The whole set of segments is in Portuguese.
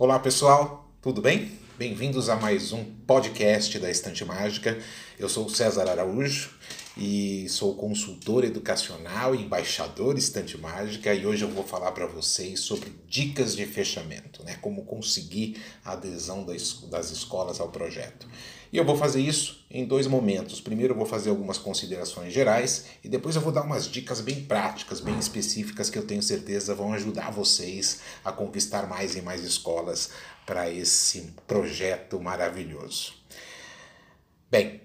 Olá pessoal, tudo bem? Bem-vindos a mais um podcast da Estante Mágica. Eu sou César Araújo e sou consultor educacional e embaixador Estante Mágica e hoje eu vou falar para vocês sobre dicas de fechamento, né? Como conseguir a adesão das escolas ao projeto. E eu vou fazer isso em dois momentos. Primeiro eu vou fazer algumas considerações gerais e depois eu vou dar umas dicas bem práticas, bem específicas que eu tenho certeza vão ajudar vocês a conquistar mais e mais escolas para esse projeto maravilhoso. Bem,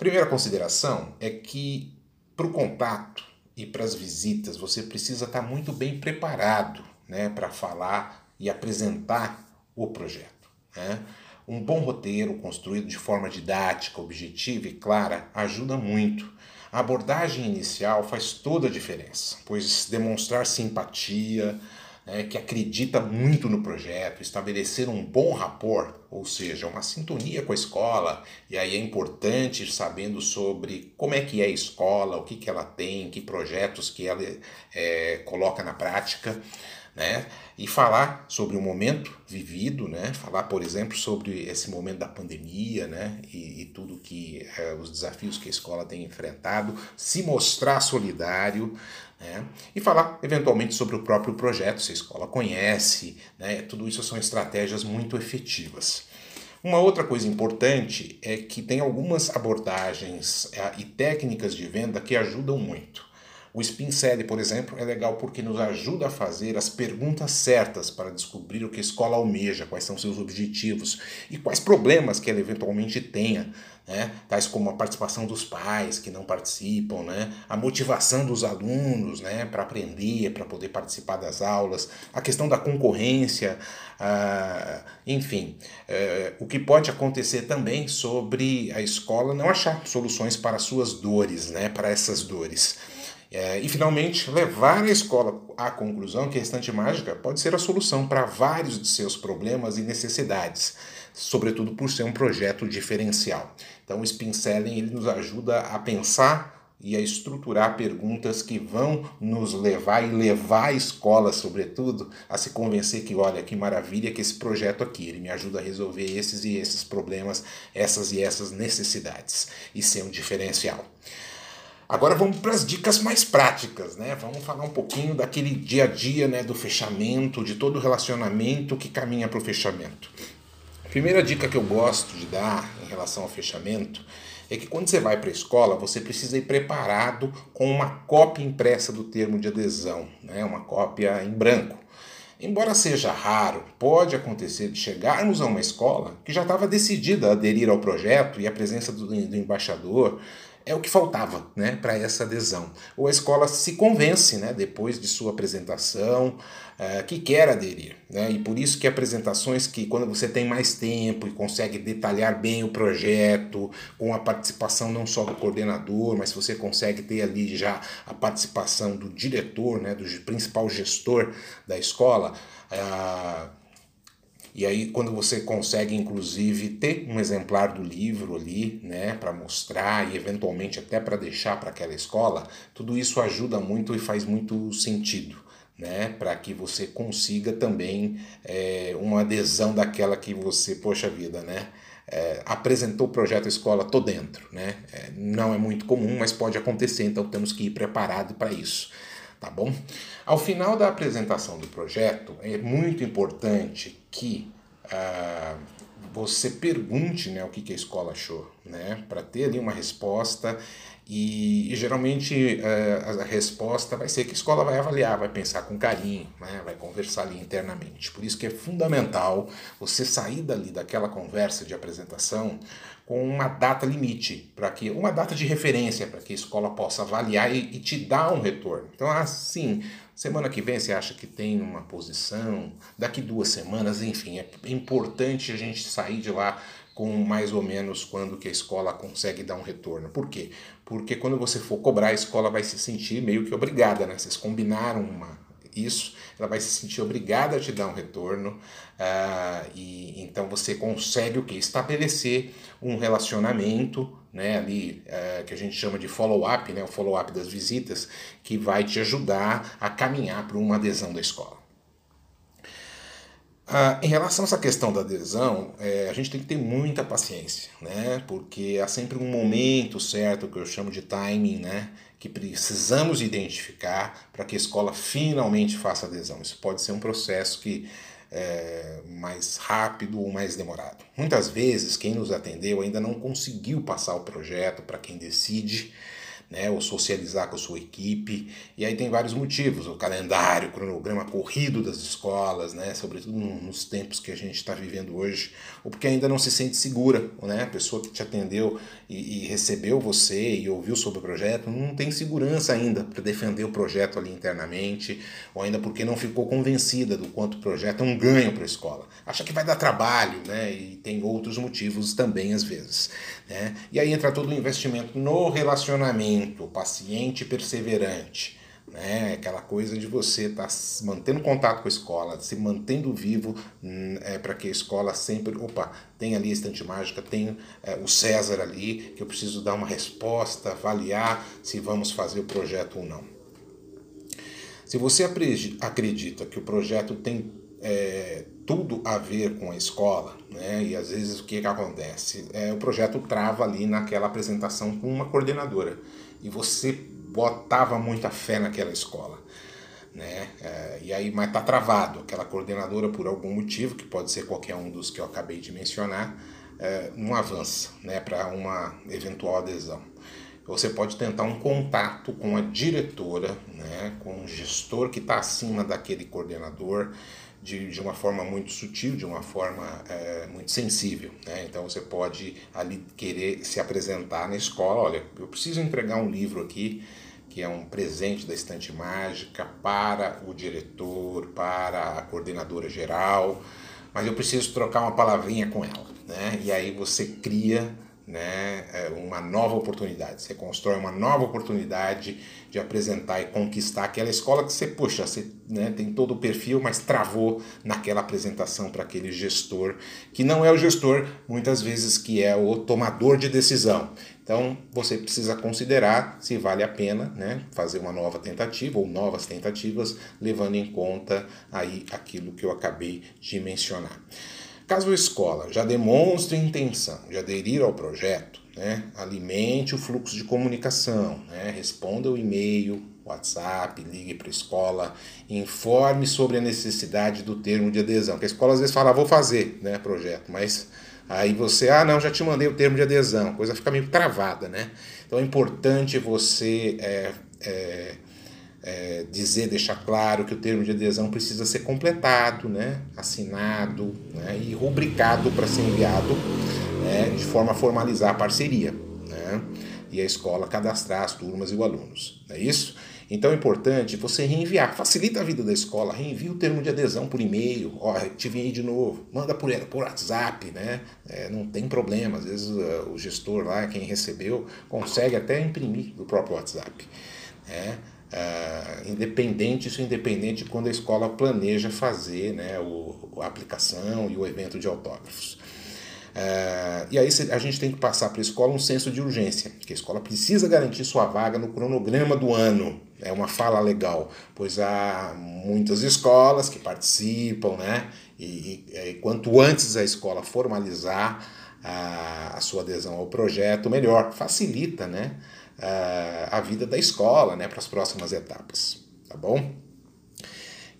primeira consideração é que para o contato e para as visitas você precisa estar muito bem preparado né, para falar e apresentar o projeto. Né? Um bom roteiro construído de forma didática, objetiva e clara ajuda muito. A abordagem inicial faz toda a diferença, pois demonstrar simpatia, né, que acredita muito no projeto, estabelecer um bom rapport, ou seja, uma sintonia com a escola, e aí é importante sabendo sobre como é que é a escola, o que, que ela tem, que projetos que ela é, coloca na prática né? E falar sobre o momento vivido, né? Falar, por exemplo, sobre esse momento da pandemia, né? E, e tudo que é, os desafios que a escola tem enfrentado, se mostrar solidário, né? E falar eventualmente sobre o próprio projeto, se a escola conhece, né? Tudo isso são estratégias muito efetivas. Uma outra coisa importante é que tem algumas abordagens é, e técnicas de venda que ajudam muito. O Spin Selling, por exemplo, é legal porque nos ajuda a fazer as perguntas certas para descobrir o que a escola almeja, quais são seus objetivos e quais problemas que ela eventualmente tenha, né? tais como a participação dos pais que não participam, né? a motivação dos alunos né? para aprender, para poder participar das aulas, a questão da concorrência, ah, enfim, eh, o que pode acontecer também sobre a escola não achar soluções para suas dores, né? para essas dores. É, e finalmente, levar a escola à conclusão que a estante mágica pode ser a solução para vários de seus problemas e necessidades, sobretudo por ser um projeto diferencial. Então, o Spin ele nos ajuda a pensar e a estruturar perguntas que vão nos levar e levar a escola, sobretudo, a se convencer que, olha, que maravilha que esse projeto aqui, ele me ajuda a resolver esses e esses problemas, essas e essas necessidades e ser um diferencial. Agora vamos para as dicas mais práticas, né? Vamos falar um pouquinho daquele dia a dia, né, do fechamento, de todo o relacionamento que caminha para o fechamento. Primeira dica que eu gosto de dar relação ao fechamento é que quando você vai para a escola, você precisa ir preparado com uma cópia impressa do termo de adesão, né? uma cópia em branco. Embora seja raro, pode acontecer de chegarmos a uma escola que já estava decidida a aderir ao projeto e a presença do, do embaixador é o que faltava né, para essa adesão. Ou a escola se convence, né, depois de sua apresentação, uh, que quer aderir. Né, e por isso que apresentações que, quando você tem mais tempo e consegue detalhar bem o projeto, com a participação não só do coordenador, mas você consegue ter ali já a participação do diretor, né, do principal gestor da escola, uh, e aí, quando você consegue, inclusive, ter um exemplar do livro ali, né, para mostrar e eventualmente até para deixar para aquela escola, tudo isso ajuda muito e faz muito sentido, né, para que você consiga também é, uma adesão daquela que você, poxa vida, né, é, apresentou o projeto escola, tô dentro, né, é, não é muito comum, mas pode acontecer, então temos que ir preparado para isso tá bom? Ao final da apresentação do projeto, é muito importante que ah, você pergunte né, o que, que a escola achou, né, para ter ali uma resposta e, e geralmente uh, a resposta vai ser que a escola vai avaliar, vai pensar com carinho, né, vai conversar ali internamente. Por isso que é fundamental você sair dali daquela conversa de apresentação com uma data limite, para que uma data de referência para que a escola possa avaliar e, e te dar um retorno. Então, assim, semana que vem você acha que tem uma posição, daqui duas semanas, enfim, é importante a gente sair de lá com mais ou menos quando que a escola consegue dar um retorno. Por quê? Porque quando você for cobrar, a escola vai se sentir meio que obrigada, né? Vocês combinaram uma, isso, ela vai se sentir obrigada a te dar um retorno uh, e então você consegue o que estabelecer um relacionamento, né, ali uh, que a gente chama de follow-up, né, o follow-up das visitas, que vai te ajudar a caminhar para uma adesão da escola. Ah, em relação a essa questão da adesão, é, a gente tem que ter muita paciência, né? Porque há sempre um momento certo, que eu chamo de timing, né? Que precisamos identificar para que a escola finalmente faça adesão. Isso pode ser um processo que é mais rápido ou mais demorado. Muitas vezes, quem nos atendeu ainda não conseguiu passar o projeto para quem decide né, ou socializar com a sua equipe. E aí tem vários motivos, o calendário, o cronograma corrido das escolas, né, sobretudo nos tempos que a gente está vivendo hoje, ou porque ainda não se sente segura, né, a pessoa que te atendeu e, e recebeu você e ouviu sobre o projeto não tem segurança ainda para defender o projeto ali internamente, ou ainda porque não ficou convencida do quanto o projeto é um ganho para a escola. Acha que vai dar trabalho, né, e tem outros motivos também às vezes. Né? E aí entra todo o investimento no relacionamento atento, paciente e perseverante. Né? Aquela coisa de você estar tá mantendo contato com a escola, se mantendo vivo hum, é, para que a escola sempre. Opa, tem ali a estante mágica, tem é, o César ali, que eu preciso dar uma resposta, avaliar se vamos fazer o projeto ou não. Se você acredita que o projeto tem é, tudo a ver com a escola, né? E às vezes o que, que acontece? É, o projeto trava ali naquela apresentação com uma coordenadora e você botava muita fé naquela escola. Né? É, e aí, mas tá travado. Aquela coordenadora, por algum motivo, que pode ser qualquer um dos que eu acabei de mencionar, é, não avança né, para uma eventual adesão. Você pode tentar um contato com a diretora, né, com o gestor que está acima daquele coordenador, de, de uma forma muito sutil, de uma forma é, muito sensível. Né? Então você pode ali querer se apresentar na escola, olha, eu preciso entregar um livro aqui que é um presente da estante mágica para o diretor, para a coordenadora geral, mas eu preciso trocar uma palavrinha com ela. Né? E aí você cria né, é, uma nova oportunidade. Você constrói uma nova oportunidade de apresentar e conquistar aquela escola que você, puxa, você né, tem todo o perfil, mas travou naquela apresentação para aquele gestor, que não é o gestor, muitas vezes, que é o tomador de decisão. Então, você precisa considerar se vale a pena né, fazer uma nova tentativa ou novas tentativas, levando em conta aí aquilo que eu acabei de mencionar. Caso a escola já demonstre intenção de aderir ao projeto, né, alimente o fluxo de comunicação, né, responda o e-mail, WhatsApp, ligue para a escola, informe sobre a necessidade do termo de adesão. Porque a escola às vezes fala, ah, vou fazer né, projeto, mas aí você, ah, não, já te mandei o termo de adesão, a coisa fica meio travada, né? Então é importante você é, é, é, dizer, deixar claro que o termo de adesão precisa ser completado, né, assinado né, e rubricado para ser enviado né, de forma a formalizar a parceria né, e a escola cadastrar as turmas e os alunos. É isso? Então é importante você reenviar, facilita a vida da escola, reenvia o termo de adesão por e-mail, ó, te enviei de novo, manda por, por WhatsApp, né? É, não tem problema, às vezes uh, o gestor lá, quem recebeu, consegue até imprimir do próprio WhatsApp. Né? Uh, independente, isso independente de quando a escola planeja fazer né, o, a aplicação e o evento de autógrafos. Uh, e aí a gente tem que passar para a escola um senso de urgência, que a escola precisa garantir sua vaga no cronograma do ano. É uma fala legal, pois há muitas escolas que participam, né? E, e, e quanto antes a escola formalizar a, a sua adesão ao projeto, melhor. Facilita, né? a vida da escola né, para as próximas etapas, tá bom?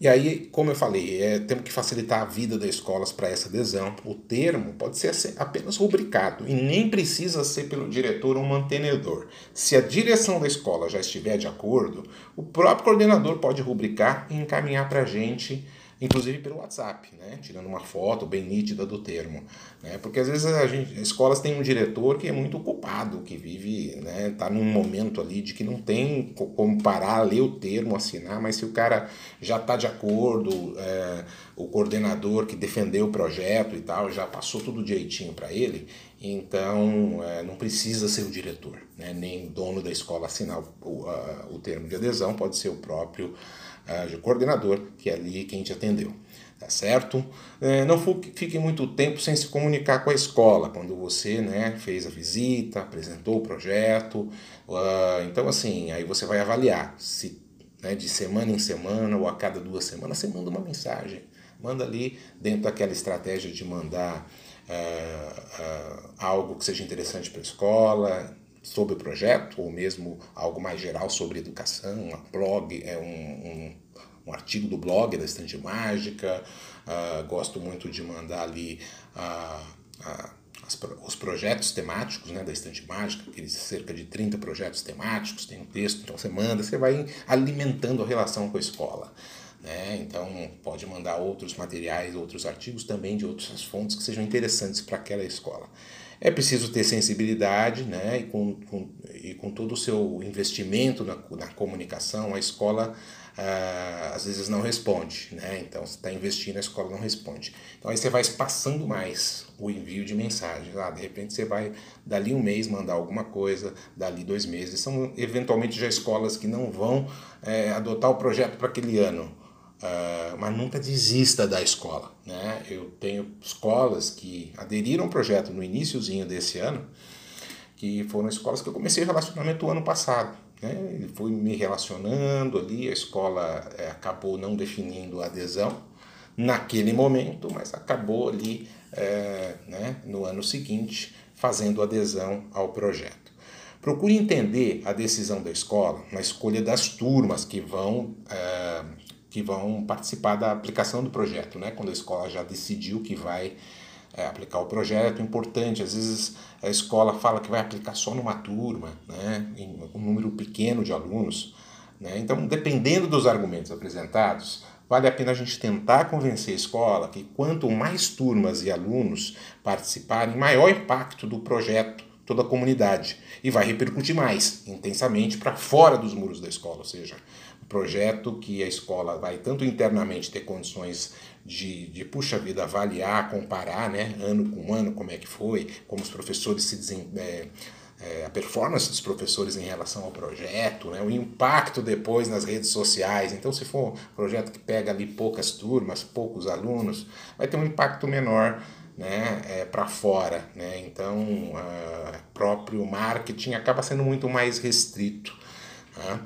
E aí, como eu falei, é, temos que facilitar a vida das escolas para essa adesão. O termo pode ser apenas rubricado e nem precisa ser pelo diretor ou mantenedor. Se a direção da escola já estiver de acordo, o próprio coordenador pode rubricar e encaminhar para a gente inclusive pelo WhatsApp, né? tirando uma foto bem nítida do termo. Né? Porque às vezes a gente, as escolas têm um diretor que é muito ocupado, que vive, está né, tá num momento ali de que não tem como parar, ler o termo, assinar, mas se o cara já está de acordo, é, o coordenador que defendeu o projeto e tal, já passou tudo direitinho para ele, então é, não precisa ser o diretor, né? nem dono da escola assinar o, a, o termo de adesão, pode ser o próprio uh, coordenador, que é ali quem te atendeu. Tá certo? É, não fique muito tempo sem se comunicar com a escola, quando você né, fez a visita, apresentou o projeto. Uh, então, assim, aí você vai avaliar se né, de semana em semana ou a cada duas semanas você manda uma mensagem. Manda ali dentro daquela estratégia de mandar uh, uh, algo que seja interessante para a escola, sobre o projeto, ou mesmo algo mais geral sobre educação, um blog, é um, um, um artigo do blog da Estante Mágica. Uh, gosto muito de mandar ali os projetos temáticos né, da Estante Mágica, aqueles cerca de 30 projetos temáticos, tem um texto, então você manda, você vai alimentando a relação com a escola. Né? Então, pode mandar outros materiais, outros artigos também de outras fontes que sejam interessantes para aquela escola. É preciso ter sensibilidade, né? e, com, com, e com todo o seu investimento na, na comunicação, a escola ah, às vezes não responde, né? Então você está investindo, a escola não responde. Então aí você vai espaçando mais o envio de mensagens. Ah, de repente você vai dali um mês mandar alguma coisa, dali dois meses. São eventualmente já escolas que não vão é, adotar o projeto para aquele ano. Uh, mas nunca desista da escola. Né? Eu tenho escolas que aderiram ao projeto no iníciozinho desse ano, que foram escolas que eu comecei relacionamento ano passado. Né? Foi me relacionando ali, a escola é, acabou não definindo a adesão naquele momento, mas acabou ali é, né, no ano seguinte fazendo adesão ao projeto. Procure entender a decisão da escola na escolha das turmas que vão, é, que vão participar da aplicação do projeto, né? quando a escola já decidiu que vai é, aplicar o projeto. Importante, às vezes a escola fala que vai aplicar só numa turma, né, em um número pequeno de alunos. Né? Então, dependendo dos argumentos apresentados, vale a pena a gente tentar convencer a escola que quanto mais turmas e alunos participarem, maior impacto do projeto toda a comunidade e vai repercutir mais intensamente para fora dos muros da escola, ou seja, projeto que a escola vai tanto internamente ter condições de, de puxa vida, avaliar, comparar, né, ano com ano, como é que foi, como os professores se desen, é, é, a performance dos professores em relação ao projeto, né, o impacto depois nas redes sociais. Então, se for um projeto que pega ali poucas turmas, poucos alunos, vai ter um impacto menor né, é, para fora. Né? Então, o próprio marketing acaba sendo muito mais restrito. Né?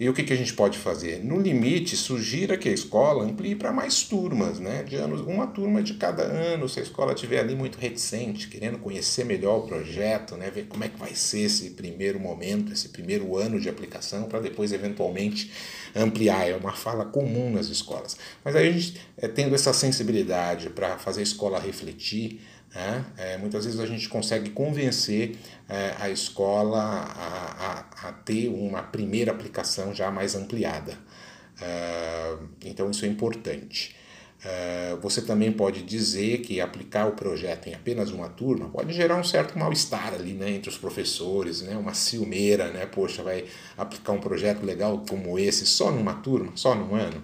E o que, que a gente pode fazer? No limite, sugira que a escola amplie para mais turmas, né? De anos, uma turma de cada ano, se a escola estiver ali muito reticente, querendo conhecer melhor o projeto, né? ver como é que vai ser esse primeiro momento, esse primeiro ano de aplicação, para depois eventualmente ampliar. É uma fala comum nas escolas. Mas aí a gente, é, tendo essa sensibilidade para fazer a escola refletir, né? É, muitas vezes a gente consegue convencer é, a escola a, a, a, ter uma primeira aplicação já mais ampliada. É, então isso é importante. É, você também pode dizer que aplicar o projeto em apenas uma turma pode gerar um certo mal-estar ali né, entre os professores, né, uma ciumeira, né? Poxa, vai aplicar um projeto legal como esse só numa turma, só num ano?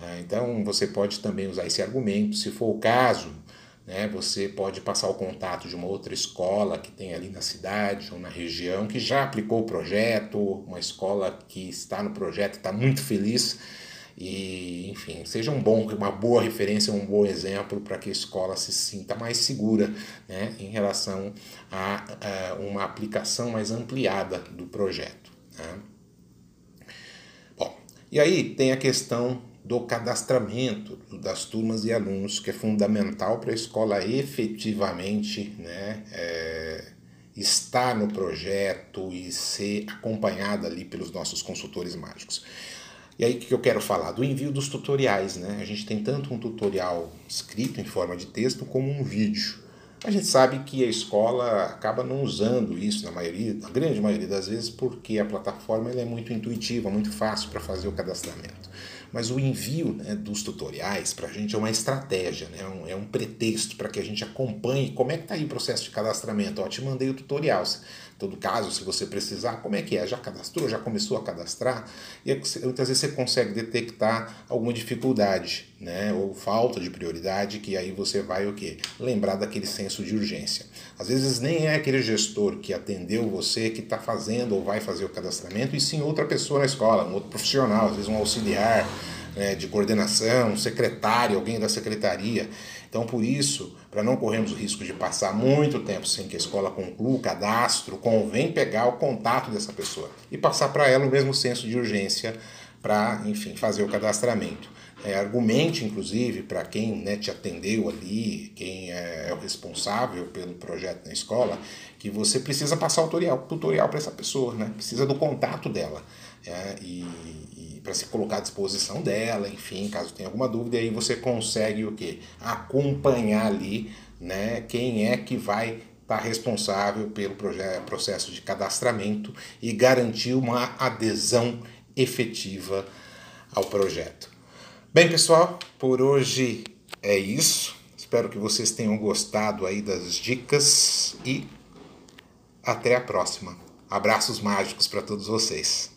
É, então você pode também usar esse argumento, se for o caso, né? Você pode passar o contato de uma outra escola que tem ali na cidade ou na região que já aplicou o projeto, uma escola que está no projeto está muito feliz e enfim seja um bom uma boa referência um bom exemplo para que a escola se sinta mais segura né, em relação a, a uma aplicação mais ampliada do projeto né? bom e aí tem a questão do cadastramento das turmas e alunos, que é fundamental para a escola efetivamente né, é, estar no projeto e ser acompanhada ali pelos nossos consultores mágicos. E aí o que eu quero falar? Do envio dos tutoriais. Né? A gente tem tanto um tutorial escrito em forma de texto como um vídeo. A gente sabe que a escola acaba não usando isso na maioria, na grande maioria das vezes, porque a plataforma é muito intuitiva, muito fácil para fazer o cadastramento. Mas o envio né, dos tutoriais para a gente é uma estratégia, né, é um, é um pretexto para que a gente acompanhe como é que está aí o processo de cadastramento. Ó, te mandei o tutorial. Todo caso, se você precisar, como é que é? Já cadastrou? Já começou a cadastrar? E muitas vezes você consegue detectar alguma dificuldade, né? Ou falta de prioridade, que aí você vai o quê? Lembrar daquele senso de urgência. Às vezes nem é aquele gestor que atendeu você que está fazendo ou vai fazer o cadastramento, e sim outra pessoa na escola, um outro profissional, às vezes um auxiliar né, de coordenação, um secretário, alguém da secretaria. Então, por isso, para não corrermos o risco de passar muito tempo sem que a escola conclua o cadastro, convém pegar o contato dessa pessoa e passar para ela o mesmo senso de urgência para, enfim, fazer o cadastramento. é, argumente, inclusive, para quem né, te atendeu ali, quem é, é, o responsável pelo projeto na escola, que você precisa passar o tutorial, tutorial para essa pessoa, né? precisa do contato dela. É, e, e para se colocar à disposição dela, enfim, caso tenha alguma dúvida, aí você consegue o quê? Acompanhar ali né, quem é que vai estar tá responsável pelo processo de cadastramento e garantir uma adesão efetiva ao projeto. Bem, pessoal, por hoje é isso. Espero que vocês tenham gostado aí das dicas e até a próxima. Abraços mágicos para todos vocês.